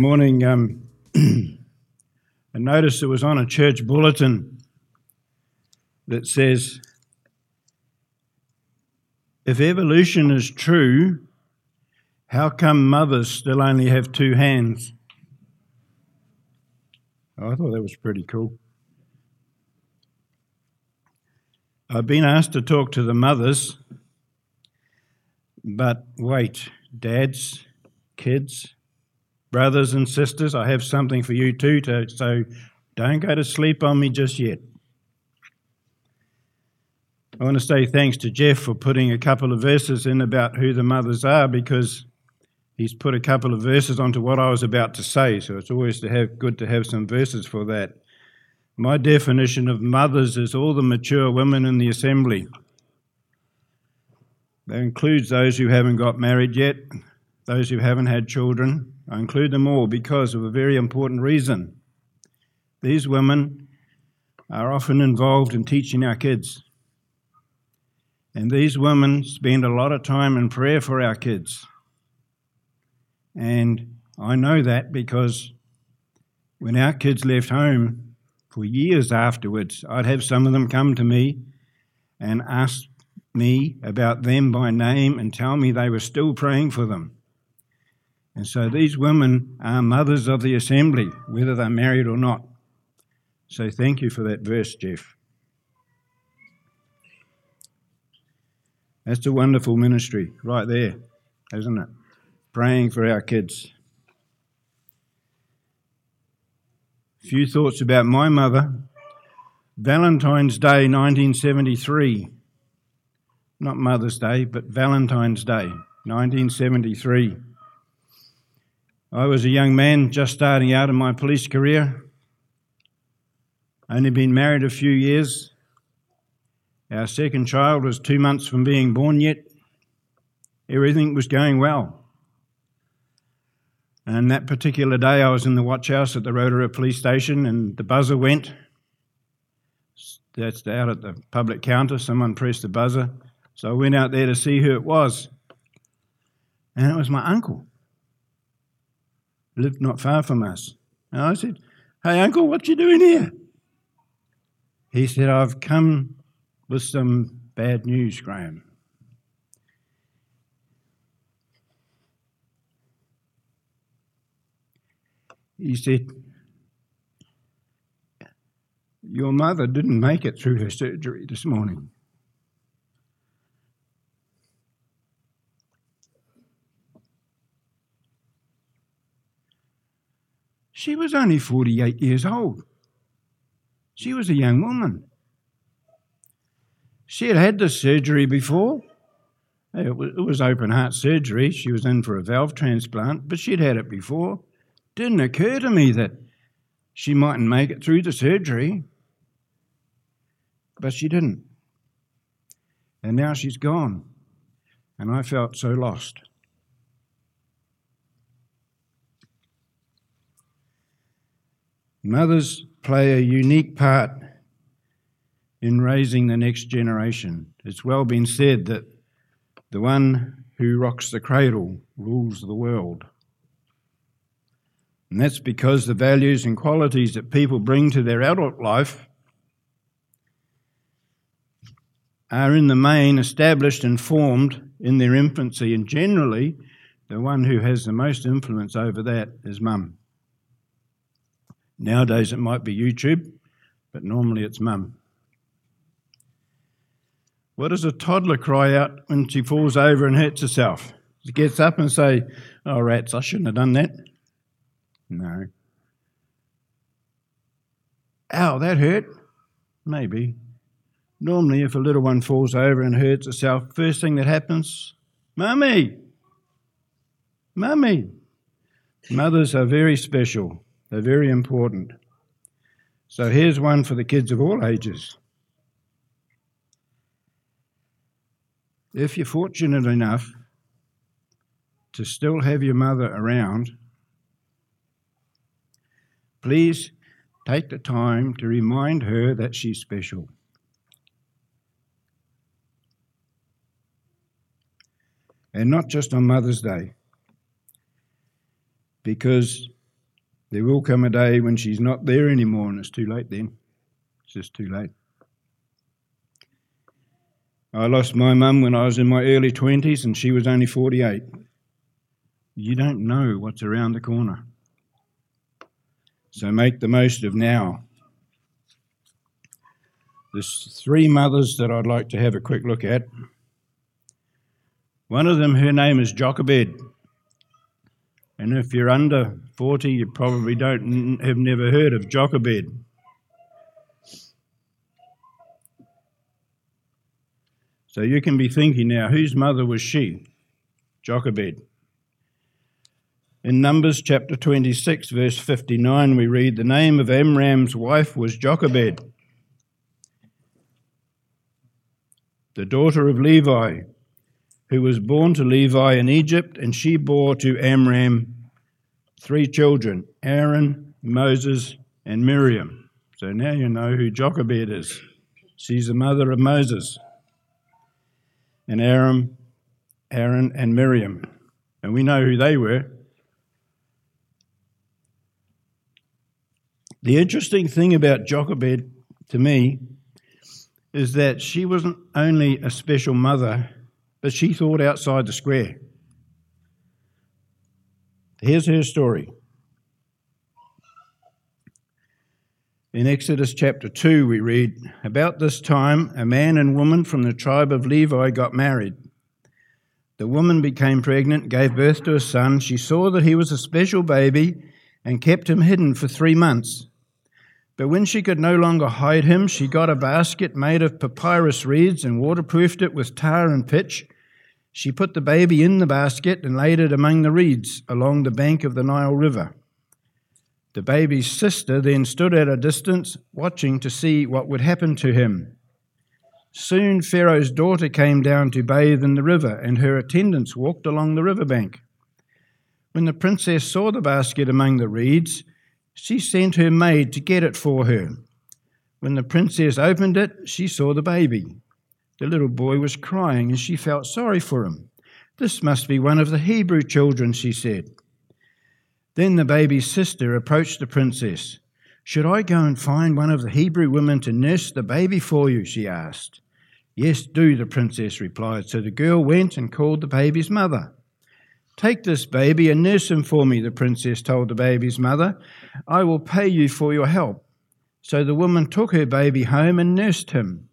morning, um, I noticed it was on a church bulletin that says, if evolution is true, how come mothers still only have two hands? Oh, I thought that was pretty cool. I've been asked to talk to the mothers, but wait, dads, kids, brothers and sisters, I have something for you too, to, so don't go to sleep on me just yet. I want to say thanks to Jeff for putting a couple of verses in about who the mothers are because he's put a couple of verses onto what I was about to say, so it's always to have good to have some verses for that. My definition of mothers is all the mature women in the assembly. That includes those who haven't got married yet, those who haven't had children. I include them all because of a very important reason. These women are often involved in teaching our kids. And these women spend a lot of time in prayer for our kids. And I know that because when our kids left home, for years afterwards, I'd have some of them come to me and ask me about them by name and tell me they were still praying for them. And so these women are mothers of the assembly, whether they're married or not. So thank you for that verse, Jeff. That's a wonderful ministry right there, isn't it? Praying for our kids. A few thoughts about my mother. Valentine's Day 1973. Not Mother's Day, but Valentine's Day 1973. I was a young man just starting out in my police career. Only been married a few years. Our second child was two months from being born yet. Everything was going well. And that particular day, I was in the watch house at the Rotorua police station, and the buzzer went. That's out at the public counter. Someone pressed the buzzer. So I went out there to see who it was. And it was my uncle. Lived not far from us. And I said, Hey, uncle, what you doing here? He said, I've come with some bad news, Graham. He said, Your mother didn't make it through her surgery this morning. She was only 48 years old. She was a young woman. She had had the surgery before. It was open heart surgery. She was in for a valve transplant, but she'd had it before didn't occur to me that she mightn't make it through the surgery. But she didn't. And now she's gone. And I felt so lost. Mothers play a unique part in raising the next generation. It's well been said that the one who rocks the cradle rules the world. And that's because the values and qualities that people bring to their adult life are in the main established and formed in their infancy, and generally, the one who has the most influence over that is mum. Nowadays, it might be YouTube, but normally it's mum. What does a toddler cry out when she falls over and hurts herself? She gets up and say, "Oh rats, I shouldn't have done that." No. Ow, that hurt? Maybe. Normally, if a little one falls over and hurts herself, first thing that happens, Mummy! Mummy! Mothers are very special, they're very important. So here's one for the kids of all ages. If you're fortunate enough to still have your mother around, Please take the time to remind her that she's special. And not just on Mother's Day, because There will come a day when she's not there anymore, and it's too late then. It's just too late. I lost my mum when I was in my early 20s, and she was only 48. You don't know what's around the corner. So make the most of now. There's three mothers that I'd like to have a quick look at. One of them, her name is Jochebed. And if you're under 40, you probably don't have never heard of Jochebed. So you can be thinking now, whose mother was she? Jochebed. In Numbers chapter 26, verse 59, we read, The name of Amram's wife was Jochebed, the daughter of Levi, who was born to Levi in Egypt, and she bore to Amram three children Aaron, Moses, and Miriam. So now you know who Jochebed is. She's the mother of Moses. And Aaron, Aaron and Miriam. And we know who they were. The interesting thing about Jochebed to me is that she wasn't only a special mother, but she thought outside the square. Here's her story. In Exodus chapter 2, we read About this time, a man and woman from the tribe of Levi got married. The woman became pregnant, gave birth to a son. She saw that he was a special baby and kept him hidden for three months. But when she could no longer hide him, she got a basket made of papyrus reeds and waterproofed it with tar and pitch. She put the baby in the basket and laid it among the reeds along the bank of the Nile River. The baby's sister then stood at a distance, watching to see what would happen to him. Soon Pharaoh's daughter came down to bathe in the river, and her attendants walked along the river bank. When the princess saw the basket among the reeds, she sent her maid to get it for her. When the princess opened it, she saw the baby. The little boy was crying, and she felt sorry for him. This must be one of the Hebrew children, she said. Then the baby's sister approached the princess. Should I go and find one of the Hebrew women to nurse the baby for you? she asked. Yes, do, the princess replied. So the girl went and called the baby's mother. Take this baby and nurse him for me, the princess told the baby's mother. I will pay you for your help. So the woman took her baby home and nursed him.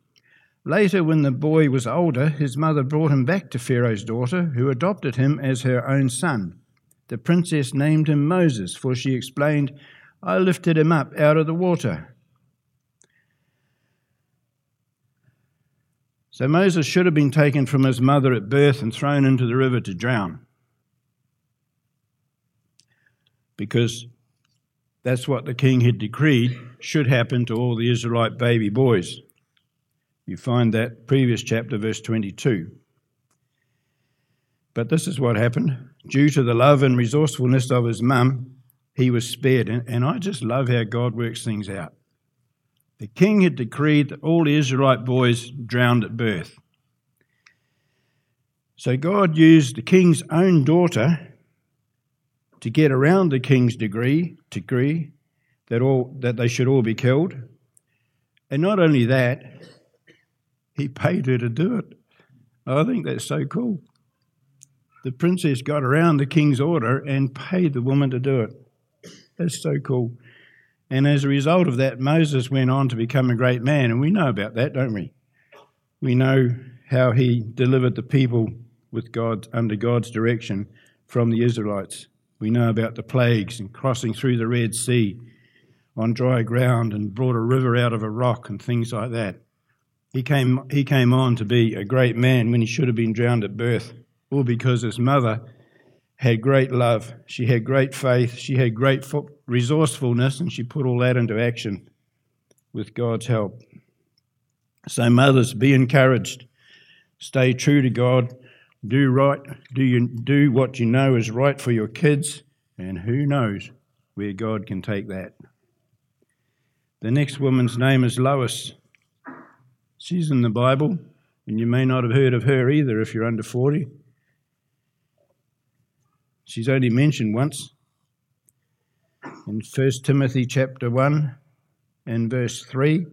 Later, when the boy was older, his mother brought him back to Pharaoh's daughter, who adopted him as her own son. The princess named him Moses, for she explained, I lifted him up out of the water. So Moses should have been taken from his mother at birth and thrown into the river to drown. because that's what the king had decreed should happen to all the Israelite baby boys. You find that previous chapter, verse 22. But this is what happened. Due to the love and resourcefulness of his mum, he was spared. And I just love how God works things out. The king had decreed that all the Israelite boys drowned at birth. So God used the king's own daughter to get around the king's degree, decree that all that they should all be killed. And not only that, he paid her to do it. I think that's so cool. The princess got around the king's order and paid the woman to do it. That's so cool. And as a result of that, Moses went on to become a great man. And we know about that, don't we? We know how he delivered the people with God under God's direction from the Israelites. We know about the plagues and crossing through the Red Sea on dry ground and brought a river out of a rock and things like that. He came, he came on to be a great man when he should have been drowned at birth, all because his mother had great love. She had great faith. She had great resourcefulness, and she put all that into action with God's help. So, mothers, be encouraged. Stay true to God do right, do you do what you know is right for your kids, and who knows where God can take that. The next woman's name is Lois. She's in the Bible, and you may not have heard of her either if you're under 40. She's only mentioned once. In 1 Timothy chapter 1 and verse 3,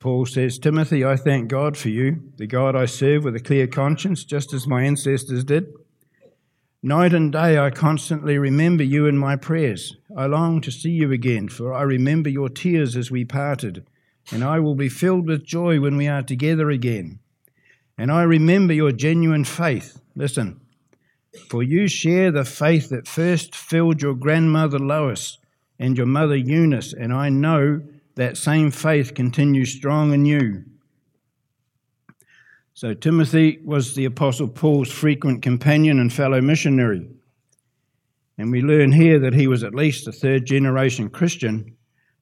Paul says, Timothy, I thank God for you, the God I serve with a clear conscience, just as my ancestors did. Night and day I constantly remember you in my prayers. I long to see you again, for I remember your tears as we parted, and I will be filled with joy when we are together again. And I remember your genuine faith. Listen, for you share the faith that first filled your grandmother Lois and your mother Eunice, and I know that same faith continues strong in you. So, Timothy was the Apostle Paul's frequent companion and fellow missionary. And we learn here that he was at least a third generation Christian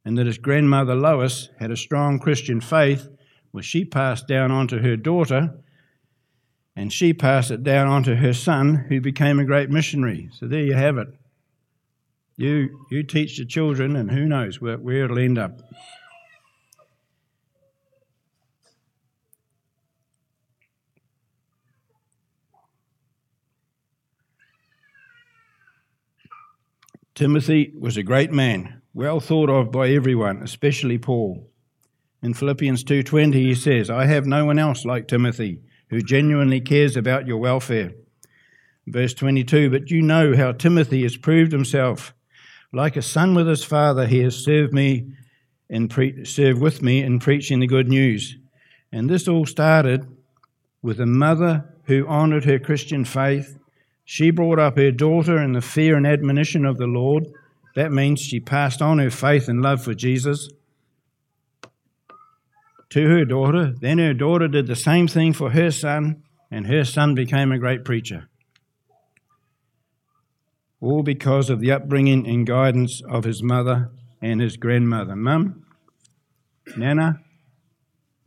and that his grandmother Lois had a strong Christian faith, which she passed down onto her daughter, and she passed it down onto her son, who became a great missionary. So there you have it. You, you teach the children, and who knows where, where it'll end up. Timothy was a great man, well thought of by everyone, especially Paul. In Philippians 2:20 he says, "I have no one else like Timothy who genuinely cares about your welfare." Verse 22, "But you know how Timothy has proved himself like a son with his father, he has served me and pre- served with me in preaching the good news. And this all started with a mother who honored her Christian faith. She brought up her daughter in the fear and admonition of the Lord. That means she passed on her faith and love for Jesus to her daughter. Then her daughter did the same thing for her son, and her son became a great preacher all because of the upbringing and guidance of his mother and his grandmother. Mum, Nana,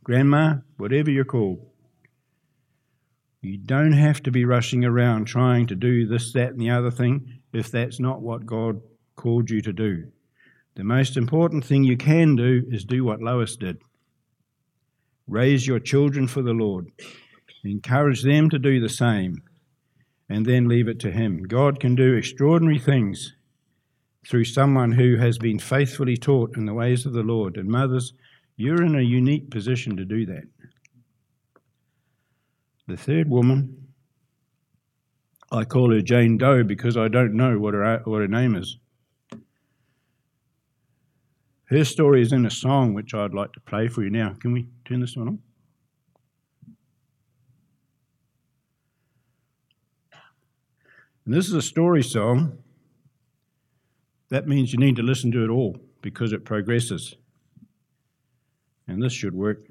Grandma, whatever you're called. You don't have to be rushing around trying to do this, that, and the other thing if that's not what God called you to do. The most important thing you can do is do what Lois did raise your children for the Lord, encourage them to do the same and then leave it to Him. God can do extraordinary things through someone who has been faithfully taught in the ways of the Lord. And mothers, you're in a unique position to do that. The third woman, I call her Jane Doe because I don't know what her, what her name is. Her story is in a song which I'd like to play for you now. Can we turn this one on? And this is a story song. That means you need to listen to it all because it progresses. And this should work.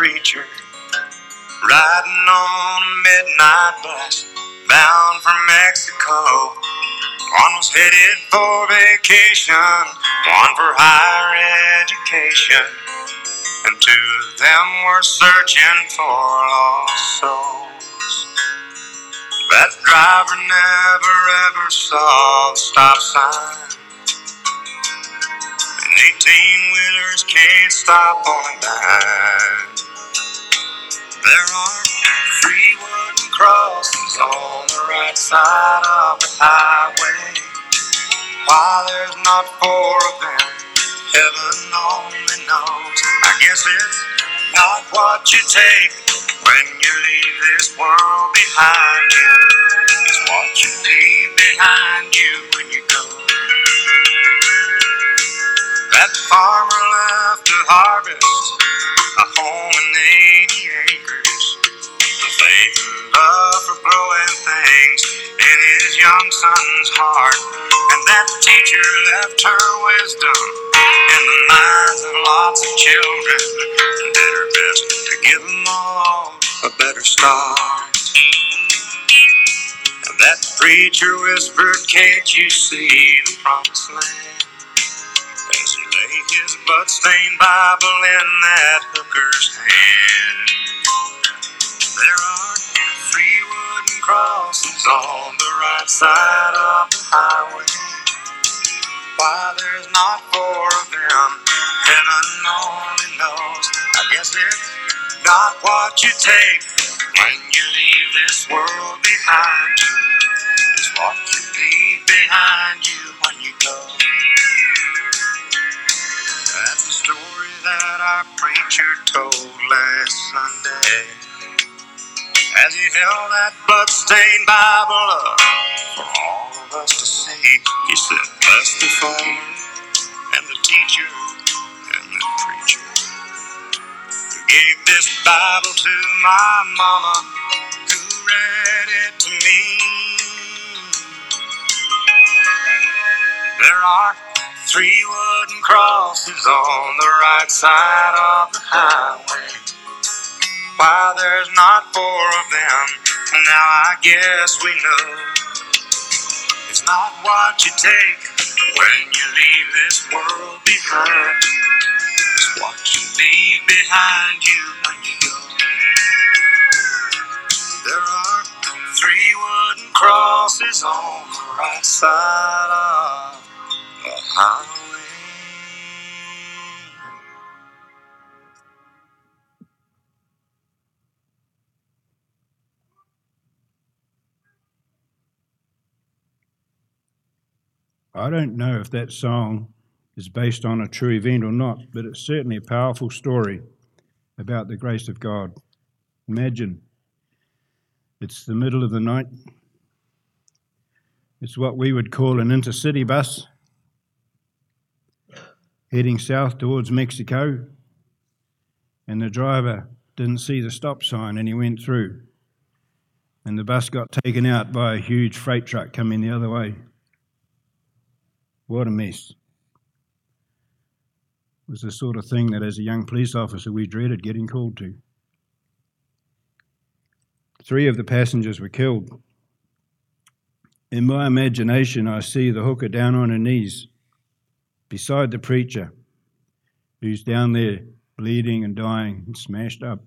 Preacher, riding on a midnight bus bound for Mexico. One was headed for vacation, one for higher education, and two of them were searching for lost souls. That driver never ever saw the stop sign. And 18 wheelers can't stop on a dime. There are three wooden crosses on the right side of the highway. Why there's not four of them, heaven only knows. I guess it's not what you take when you leave this world behind you. It's what you leave behind you when you go. That farmer left to harvest son's heart. And that teacher left her wisdom in the minds of lots of children and did her best to give them all a better start. And that preacher whispered, Can't you see the promised land? as he laid his blood-stained Bible in that hooker's hand. There are wooden crosses on the right side of the highway. why there's not four of them. Heaven only knows. I guess it's not what you take when you leave this world behind you. It's what you leave behind you when you go. That's the story that our preacher told last Sunday. As he held that bloodstained Bible up for all of us to see, he said, Bless the Father and the teacher and the preacher who gave this Bible to my mama who read it to me. There are three wooden crosses on the right side of the highway. Why there's not four of them, now I guess we know. It's not what you take when you leave this world behind. It's what you leave behind you when you go. There are three wooden crosses on the right side of the highway. I don't know if that song is based on a true event or not, but it's certainly a powerful story about the grace of God. Imagine it's the middle of the night. It's what we would call an intercity bus heading south towards Mexico, and the driver didn't see the stop sign and he went through. And the bus got taken out by a huge freight truck coming the other way. What a mess. It was the sort of thing that, as a young police officer, we dreaded getting called to. Three of the passengers were killed. In my imagination, I see the hooker down on her knees beside the preacher who's down there bleeding and dying and smashed up.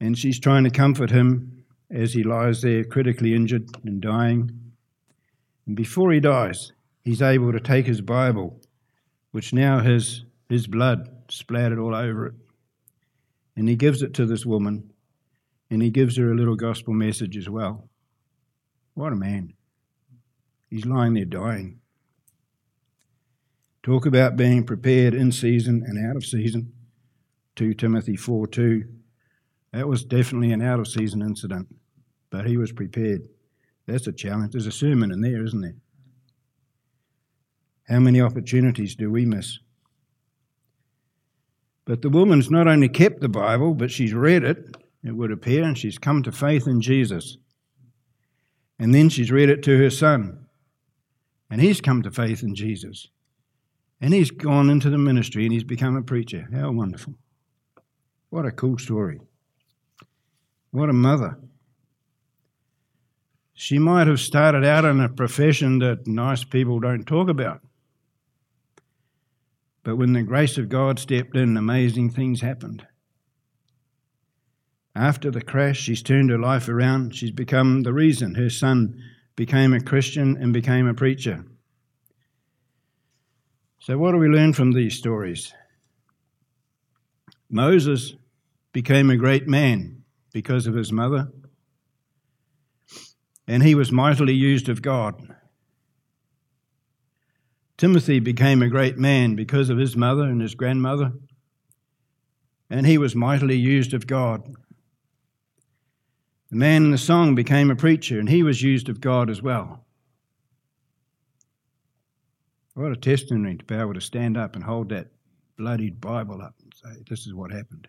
And she's trying to comfort him as he lies there critically injured and dying. And before he dies, he's able to take his Bible, which now has his blood splattered all over it, and he gives it to this woman, and he gives her a little gospel message as well. What a man. He's lying there dying. Talk about being prepared in season and out of season. 2 Timothy 4 2. That was definitely an out of season incident, but he was prepared. That's a challenge. There's a sermon in there, isn't there? How many opportunities do we miss? But the woman's not only kept the Bible, but she's read it, it would appear, and she's come to faith in Jesus. And then she's read it to her son, and he's come to faith in Jesus. And he's gone into the ministry and he's become a preacher. How wonderful. What a cool story. What a mother. She might have started out in a profession that nice people don't talk about. But when the grace of God stepped in, amazing things happened. After the crash, she's turned her life around. She's become the reason her son became a Christian and became a preacher. So, what do we learn from these stories? Moses became a great man because of his mother, and he was mightily used of God. Timothy became a great man because of his mother and his grandmother, and he was mightily used of God. The man in the song became a preacher, and he was used of God as well. What a testimony to be able to stand up and hold that bloodied Bible up and say, This is what happened.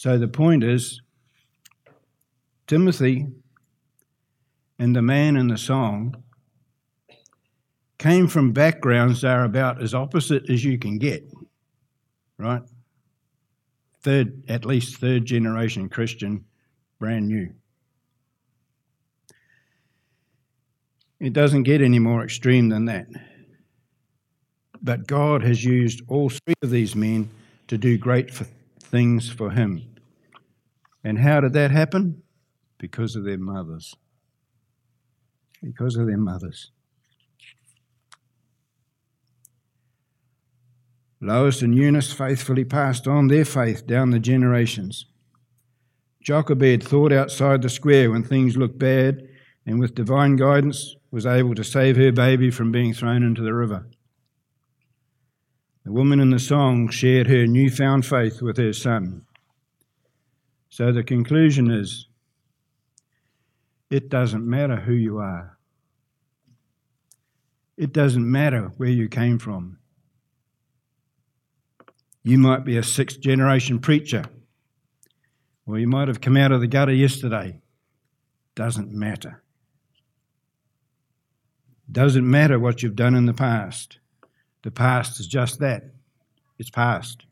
So the point is, Timothy and the man in the song came from backgrounds that are about as opposite as you can get, right? Third, at least third generation Christian, brand new. It doesn't get any more extreme than that. But God has used all three of these men to do great things for Him. And how did that happen? because of their mothers. Because of their mothers. Lois and Eunice faithfully passed on their faith down the generations. Jochebed thought outside the square when things looked bad and with divine guidance was able to save her baby from being thrown into the river. The woman in the song shared her newfound faith with her son. So the conclusion is it doesn't matter who you are. It doesn't matter where you came from. You might be a sixth generation preacher, or you might have come out of the gutter yesterday. Doesn't matter. Doesn't matter what you've done in the past. The past is just that it's past,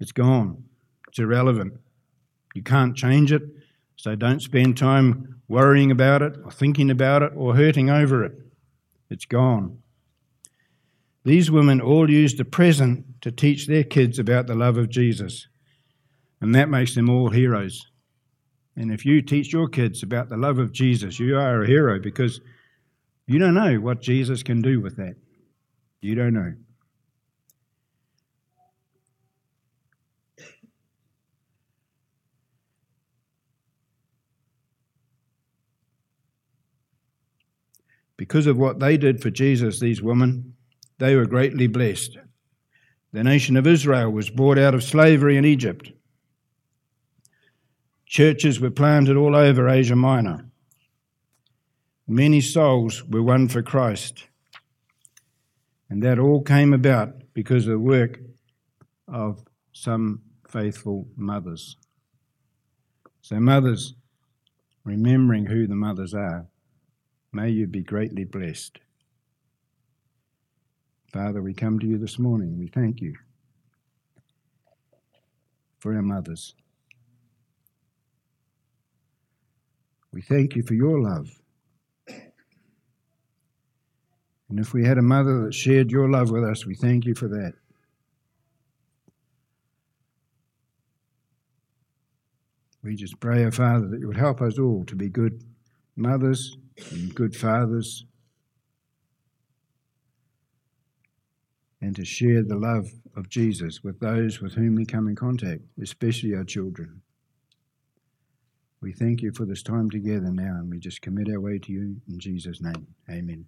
it's gone, it's irrelevant. You can't change it, so don't spend time worrying about it, or thinking about it, or hurting over it. It's gone. These women all used the present to teach their kids about the love of Jesus, and that makes them all heroes. And if you teach your kids about the love of Jesus, you are a hero because you don't know what Jesus can do with that. You don't know. Because of what they did for Jesus, these women, they were greatly blessed. The nation of Israel was brought out of slavery in Egypt. Churches were planted all over Asia Minor. Many souls were won for Christ. And that all came about because of the work of some faithful mothers. So, mothers, remembering who the mothers are, May you be greatly blessed. Father, we come to you this morning. We thank you for our mothers. We thank you for your love. And if we had a mother that shared your love with us, we thank you for that. We just pray, our Father, that you would help us all to be good mothers and good fathers, and to share the love of Jesus with those with whom we come in contact, especially our children. We thank you for this time together now, and we just commit our way to you in Jesus' name. Amen.